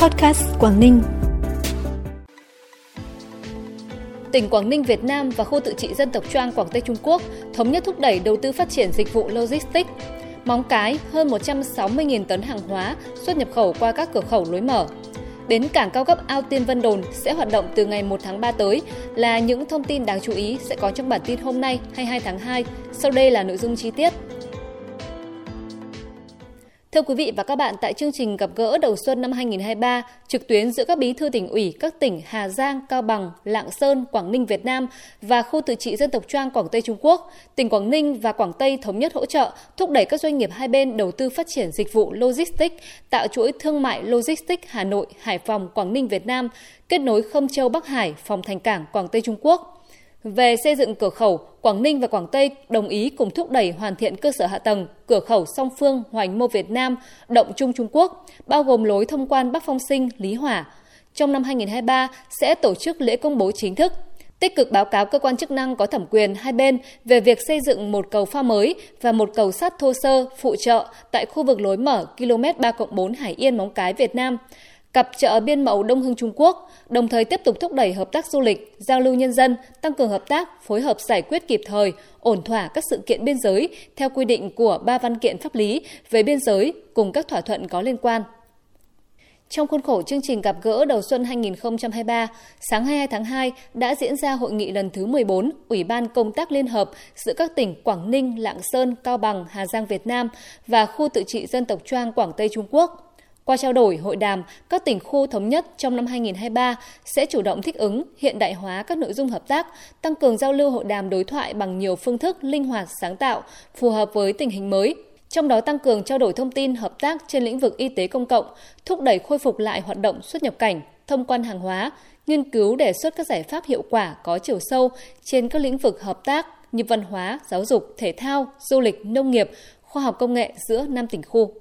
Podcast Quảng Ninh. Tỉnh Quảng Ninh, Việt Nam và khu tự trị dân tộc Choang, Quảng Tây, Trung Quốc thống nhất thúc đẩy đầu tư phát triển dịch vụ logistics. Móng cái hơn 160.000 tấn hàng hóa xuất nhập khẩu qua các cửa khẩu lối mở. Bến cảng cao cấp Ao Tiên Vân Đồn sẽ hoạt động từ ngày 1 tháng 3 tới là những thông tin đáng chú ý sẽ có trong bản tin hôm nay 22 tháng 2. Sau đây là nội dung chi tiết. Thưa quý vị và các bạn, tại chương trình gặp gỡ đầu xuân năm 2023 trực tuyến giữa các bí thư tỉnh ủy các tỉnh Hà Giang, Cao Bằng, Lạng Sơn, Quảng Ninh Việt Nam và khu tự trị dân tộc Choang Quảng Tây Trung Quốc, tỉnh Quảng Ninh và Quảng Tây thống nhất hỗ trợ thúc đẩy các doanh nghiệp hai bên đầu tư phát triển dịch vụ logistics, tạo chuỗi thương mại logistics Hà Nội, Hải Phòng, Quảng Ninh Việt Nam, kết nối Khâm Châu Bắc Hải, phòng thành cảng Quảng Tây Trung Quốc. Về xây dựng cửa khẩu, Quảng Ninh và Quảng Tây đồng ý cùng thúc đẩy hoàn thiện cơ sở hạ tầng cửa khẩu song phương Hoành Mô Việt Nam, Động Trung Trung Quốc, bao gồm lối thông quan Bắc Phong Sinh, Lý Hỏa. Trong năm 2023 sẽ tổ chức lễ công bố chính thức tích cực báo cáo cơ quan chức năng có thẩm quyền hai bên về việc xây dựng một cầu pha mới và một cầu sắt thô sơ phụ trợ tại khu vực lối mở km 3 4 Hải Yên Móng Cái Việt Nam, cặp chợ biên mậu Đông Hưng Trung Quốc, đồng thời tiếp tục thúc đẩy hợp tác du lịch, giao lưu nhân dân, tăng cường hợp tác, phối hợp giải quyết kịp thời, ổn thỏa các sự kiện biên giới theo quy định của ba văn kiện pháp lý về biên giới cùng các thỏa thuận có liên quan. Trong khuôn khổ chương trình gặp gỡ đầu xuân 2023, sáng 22 tháng 2 đã diễn ra hội nghị lần thứ 14 Ủy ban Công tác Liên hợp giữa các tỉnh Quảng Ninh, Lạng Sơn, Cao Bằng, Hà Giang Việt Nam và khu tự trị dân tộc Choang Quảng Tây Trung Quốc – qua trao đổi, hội đàm, các tỉnh khu thống nhất trong năm 2023 sẽ chủ động thích ứng, hiện đại hóa các nội dung hợp tác, tăng cường giao lưu hội đàm đối thoại bằng nhiều phương thức linh hoạt, sáng tạo, phù hợp với tình hình mới, trong đó tăng cường trao đổi thông tin hợp tác trên lĩnh vực y tế công cộng, thúc đẩy khôi phục lại hoạt động xuất nhập cảnh, thông quan hàng hóa, nghiên cứu đề xuất các giải pháp hiệu quả có chiều sâu trên các lĩnh vực hợp tác như văn hóa, giáo dục, thể thao, du lịch, nông nghiệp, khoa học công nghệ giữa năm tỉnh khu.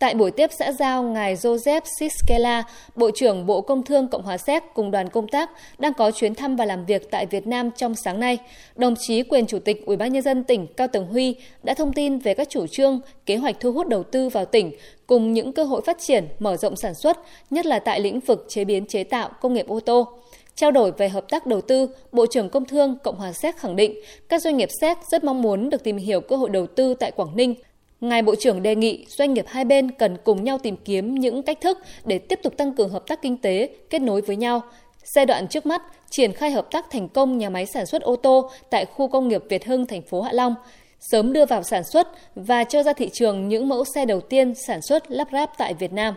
Tại buổi tiếp xã giao, ngài Joseph Siskela, Bộ trưởng Bộ Công Thương Cộng hòa Séc cùng đoàn công tác đang có chuyến thăm và làm việc tại Việt Nam trong sáng nay, đồng chí quyền Chủ tịch Ủy ban nhân dân tỉnh Cao Tường Huy đã thông tin về các chủ trương, kế hoạch thu hút đầu tư vào tỉnh cùng những cơ hội phát triển, mở rộng sản xuất, nhất là tại lĩnh vực chế biến chế tạo công nghiệp ô tô. Trao đổi về hợp tác đầu tư, Bộ trưởng Công Thương Cộng hòa Séc khẳng định các doanh nghiệp Séc rất mong muốn được tìm hiểu cơ hội đầu tư tại Quảng Ninh Ngài Bộ trưởng đề nghị doanh nghiệp hai bên cần cùng nhau tìm kiếm những cách thức để tiếp tục tăng cường hợp tác kinh tế, kết nối với nhau. Giai đoạn trước mắt, triển khai hợp tác thành công nhà máy sản xuất ô tô tại khu công nghiệp Việt Hưng, thành phố Hạ Long, sớm đưa vào sản xuất và cho ra thị trường những mẫu xe đầu tiên sản xuất lắp ráp tại Việt Nam.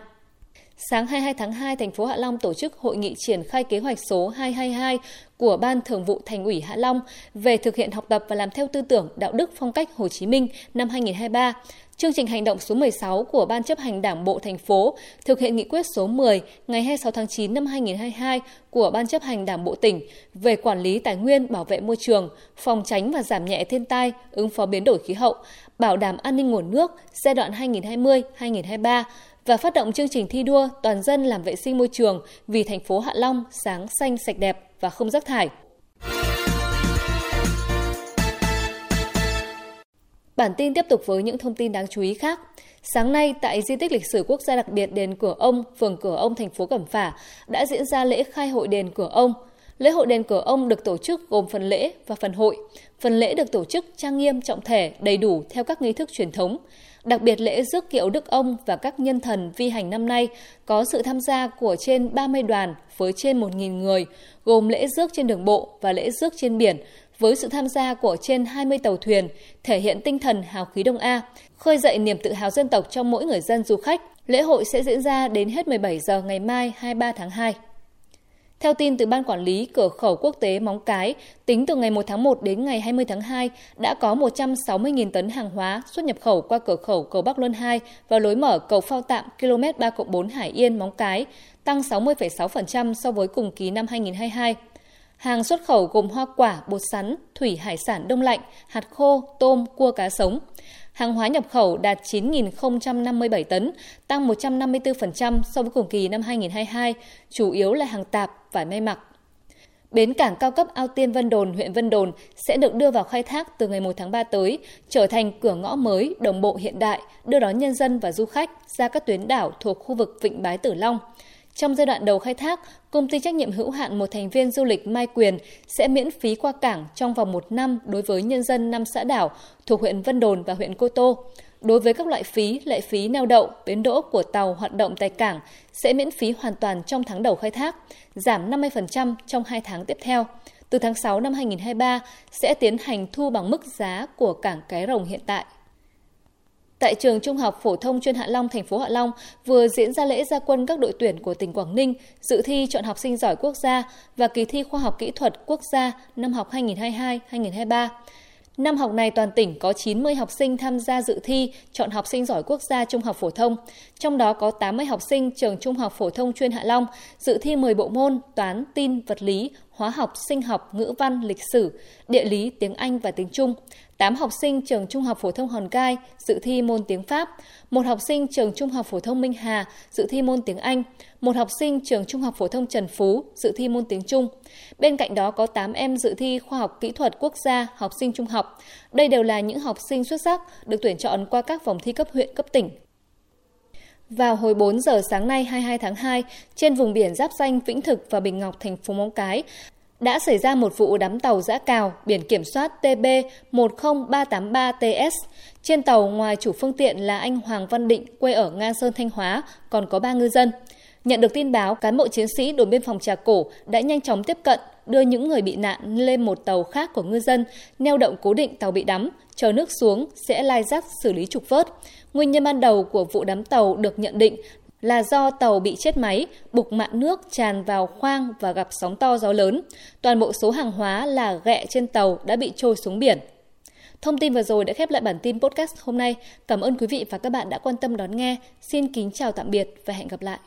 Sáng 22 tháng 2, thành phố Hạ Long tổ chức hội nghị triển khai kế hoạch số 222 của Ban Thường vụ Thành ủy Hạ Long về thực hiện học tập và làm theo tư tưởng đạo đức phong cách Hồ Chí Minh năm 2023. Chương trình hành động số 16 của Ban chấp hành Đảng bộ thành phố thực hiện nghị quyết số 10 ngày 26 tháng 9 năm 2022 của Ban chấp hành Đảng bộ tỉnh về quản lý tài nguyên, bảo vệ môi trường, phòng tránh và giảm nhẹ thiên tai, ứng phó biến đổi khí hậu, bảo đảm an ninh nguồn nước giai đoạn 2020-2023 và phát động chương trình thi đua toàn dân làm vệ sinh môi trường vì thành phố Hạ Long sáng xanh sạch đẹp và không rác thải. Bản tin tiếp tục với những thông tin đáng chú ý khác. Sáng nay, tại di tích lịch sử quốc gia đặc biệt đền Cửa Ông, phường Cửa Ông, thành phố Cẩm Phả, đã diễn ra lễ khai hội đền Cửa Ông. Lễ hội đền Cửa Ông được tổ chức gồm phần lễ và phần hội. Phần lễ được tổ chức trang nghiêm trọng thể, đầy đủ theo các nghi thức truyền thống. Đặc biệt lễ rước kiệu Đức Ông và các nhân thần vi hành năm nay có sự tham gia của trên 30 đoàn với trên 1.000 người, gồm lễ rước trên đường bộ và lễ rước trên biển, với sự tham gia của trên 20 tàu thuyền, thể hiện tinh thần hào khí Đông A, khơi dậy niềm tự hào dân tộc trong mỗi người dân du khách. Lễ hội sẽ diễn ra đến hết 17 giờ ngày mai 23 tháng 2. Theo tin từ Ban Quản lý Cửa khẩu Quốc tế Móng Cái, tính từ ngày 1 tháng 1 đến ngày 20 tháng 2 đã có 160.000 tấn hàng hóa xuất nhập khẩu qua cửa khẩu cầu Bắc Luân 2 và lối mở cầu phao tạm km 3 4 Hải Yên Móng Cái, tăng 60,6% so với cùng kỳ năm 2022. Hàng xuất khẩu gồm hoa quả, bột sắn, thủy hải sản đông lạnh, hạt khô, tôm, cua cá sống. Hàng hóa nhập khẩu đạt 9.057 tấn, tăng 154% so với cùng kỳ năm 2022, chủ yếu là hàng tạp, vải may mặc. Bến cảng cao cấp Ao Tiên Vân Đồn, huyện Vân Đồn sẽ được đưa vào khai thác từ ngày 1 tháng 3 tới, trở thành cửa ngõ mới, đồng bộ hiện đại, đưa đón nhân dân và du khách ra các tuyến đảo thuộc khu vực Vịnh Bái Tử Long. Trong giai đoạn đầu khai thác, công ty trách nhiệm hữu hạn một thành viên du lịch Mai Quyền sẽ miễn phí qua cảng trong vòng một năm đối với nhân dân năm xã đảo thuộc huyện Vân Đồn và huyện Cô Tô. Đối với các loại phí, lệ phí neo đậu, bến đỗ của tàu hoạt động tại cảng sẽ miễn phí hoàn toàn trong tháng đầu khai thác, giảm 50% trong 2 tháng tiếp theo. Từ tháng 6 năm 2023 sẽ tiến hành thu bằng mức giá của cảng Cái Rồng hiện tại. Tại trường Trung học phổ thông chuyên Hạ Long, thành phố Hạ Long vừa diễn ra lễ gia quân các đội tuyển của tỉnh Quảng Ninh dự thi chọn học sinh giỏi quốc gia và kỳ thi khoa học kỹ thuật quốc gia năm học 2022-2023. Năm học này toàn tỉnh có 90 học sinh tham gia dự thi chọn học sinh giỏi quốc gia trung học phổ thông, trong đó có 80 học sinh trường Trung học phổ thông chuyên Hạ Long dự thi 10 bộ môn toán, tin, vật lý, hóa học, sinh học, ngữ văn, lịch sử, địa lý, tiếng Anh và tiếng Trung. 8 học sinh trường Trung học phổ thông Hòn Gai dự thi môn tiếng Pháp, một học sinh trường Trung học phổ thông Minh Hà dự thi môn tiếng Anh, một học sinh trường Trung học phổ thông Trần Phú dự thi môn tiếng Trung. Bên cạnh đó có 8 em dự thi khoa học kỹ thuật quốc gia học sinh trung học. Đây đều là những học sinh xuất sắc được tuyển chọn qua các vòng thi cấp huyện, cấp tỉnh. Vào hồi 4 giờ sáng nay 22 tháng 2, trên vùng biển giáp danh Vĩnh Thực và Bình Ngọc, thành phố Móng Cái, đã xảy ra một vụ đắm tàu giã cào biển kiểm soát TB 10383TS. Trên tàu ngoài chủ phương tiện là anh Hoàng Văn Định quê ở Nga Sơn Thanh Hóa, còn có 3 ngư dân. Nhận được tin báo, cán bộ chiến sĩ đồn biên phòng Trà Cổ đã nhanh chóng tiếp cận, đưa những người bị nạn lên một tàu khác của ngư dân, neo động cố định tàu bị đắm, chờ nước xuống sẽ lai rác xử lý trục vớt. Nguyên nhân ban đầu của vụ đắm tàu được nhận định là do tàu bị chết máy, bục mạn nước tràn vào khoang và gặp sóng to gió lớn. Toàn bộ số hàng hóa là ghẹ trên tàu đã bị trôi xuống biển. Thông tin vừa rồi đã khép lại bản tin podcast hôm nay. Cảm ơn quý vị và các bạn đã quan tâm đón nghe. Xin kính chào tạm biệt và hẹn gặp lại.